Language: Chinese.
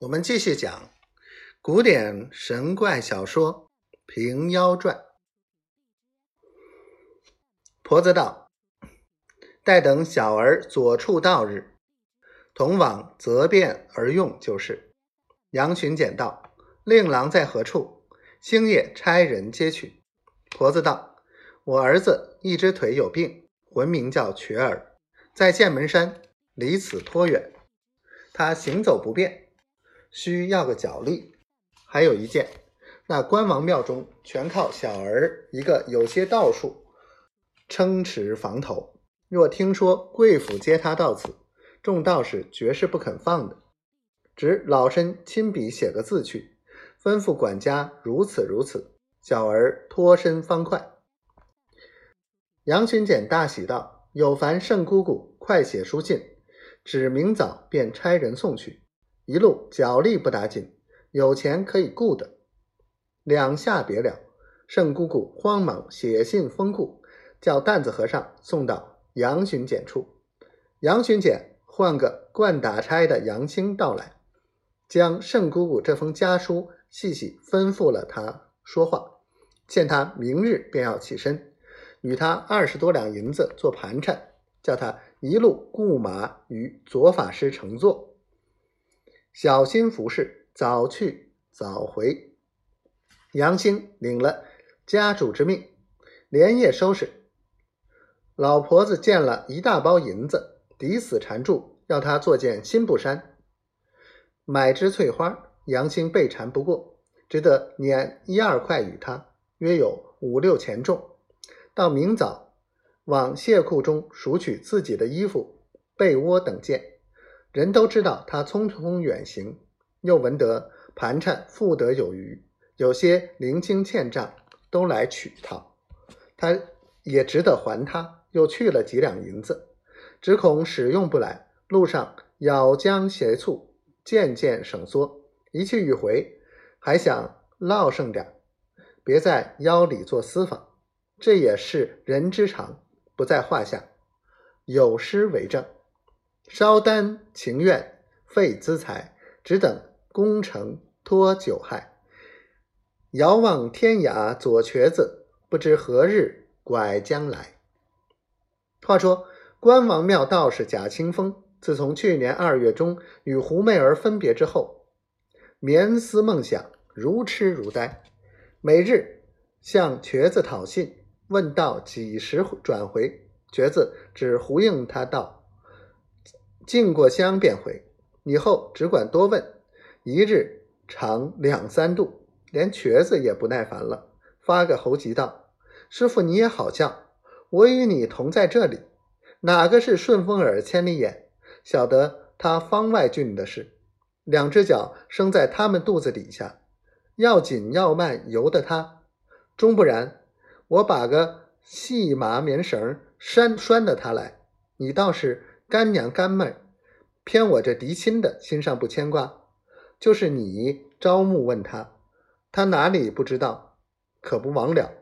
我们继续讲古典神怪小说《平妖传》。婆子道：“待等小儿左处到日，同往择便而用就是。”杨巡检道：“令郎在何处？星夜差人接去。”婆子道：“我儿子一只腿有病，魂名叫瘸儿，在剑门山，离此颇远，他行走不便。”需要个脚力，还有一件，那关王庙中全靠小儿一个有些道术撑持房头。若听说贵府接他到此，众道士绝是不肯放的。只老身亲笔写个字去，吩咐管家如此如此，小儿脱身方快。杨巡检大喜道：“有烦圣姑姑快写书信，指明早便差人送去。”一路脚力不打紧，有钱可以雇的。两下别了，圣姑姑慌忙写信封库，叫担子和尚送到杨巡检处。杨巡检换个惯打差的杨青到来，将圣姑姑这封家书细细吩咐了他说话，见他明日便要起身，与他二十多两银子做盘缠，叫他一路雇马与左法师乘坐。小心服侍，早去早回。杨兴领了家主之命，连夜收拾。老婆子见了一大包银子，抵死缠住，要他做件新布衫，买支翠花。杨兴被缠不过，只得捻一二块与他，约有五六钱重。到明早，往蟹库中赎取自己的衣服、被窝等件。人都知道他匆匆远行，又闻得盘缠富得有余，有些零星欠账都来取他，他也只得还他，又去了几两银子，只恐使用不来，路上咬浆斜促，渐渐省缩，一去一回，还想落剩点，别在腰里做私房，这也是人之常，不在话下，有诗为证。烧丹情愿费资财，只等功成脱酒害。遥望天涯左瘸子，不知何日拐将来。话说关王庙道士贾清风，自从去年二月中与胡媚儿分别之后，眠思梦想，如痴如呆，每日向瘸子讨信，问道几时转回，瘸子只回应他道。进过香便回，以后只管多问，一日长两三度，连瘸子也不耐烦了，发个猴急道：“师傅你也好叫，我与你同在这里，哪个是顺风耳千里眼，晓得他方外郡的事？两只脚生在他们肚子底下，要紧要慢由得他，终不然，我把个细麻棉绳拴拴的他来，你倒是。”干娘干妹，偏我这嫡亲的心上不牵挂，就是你招募问他，他哪里不知道，可不枉了。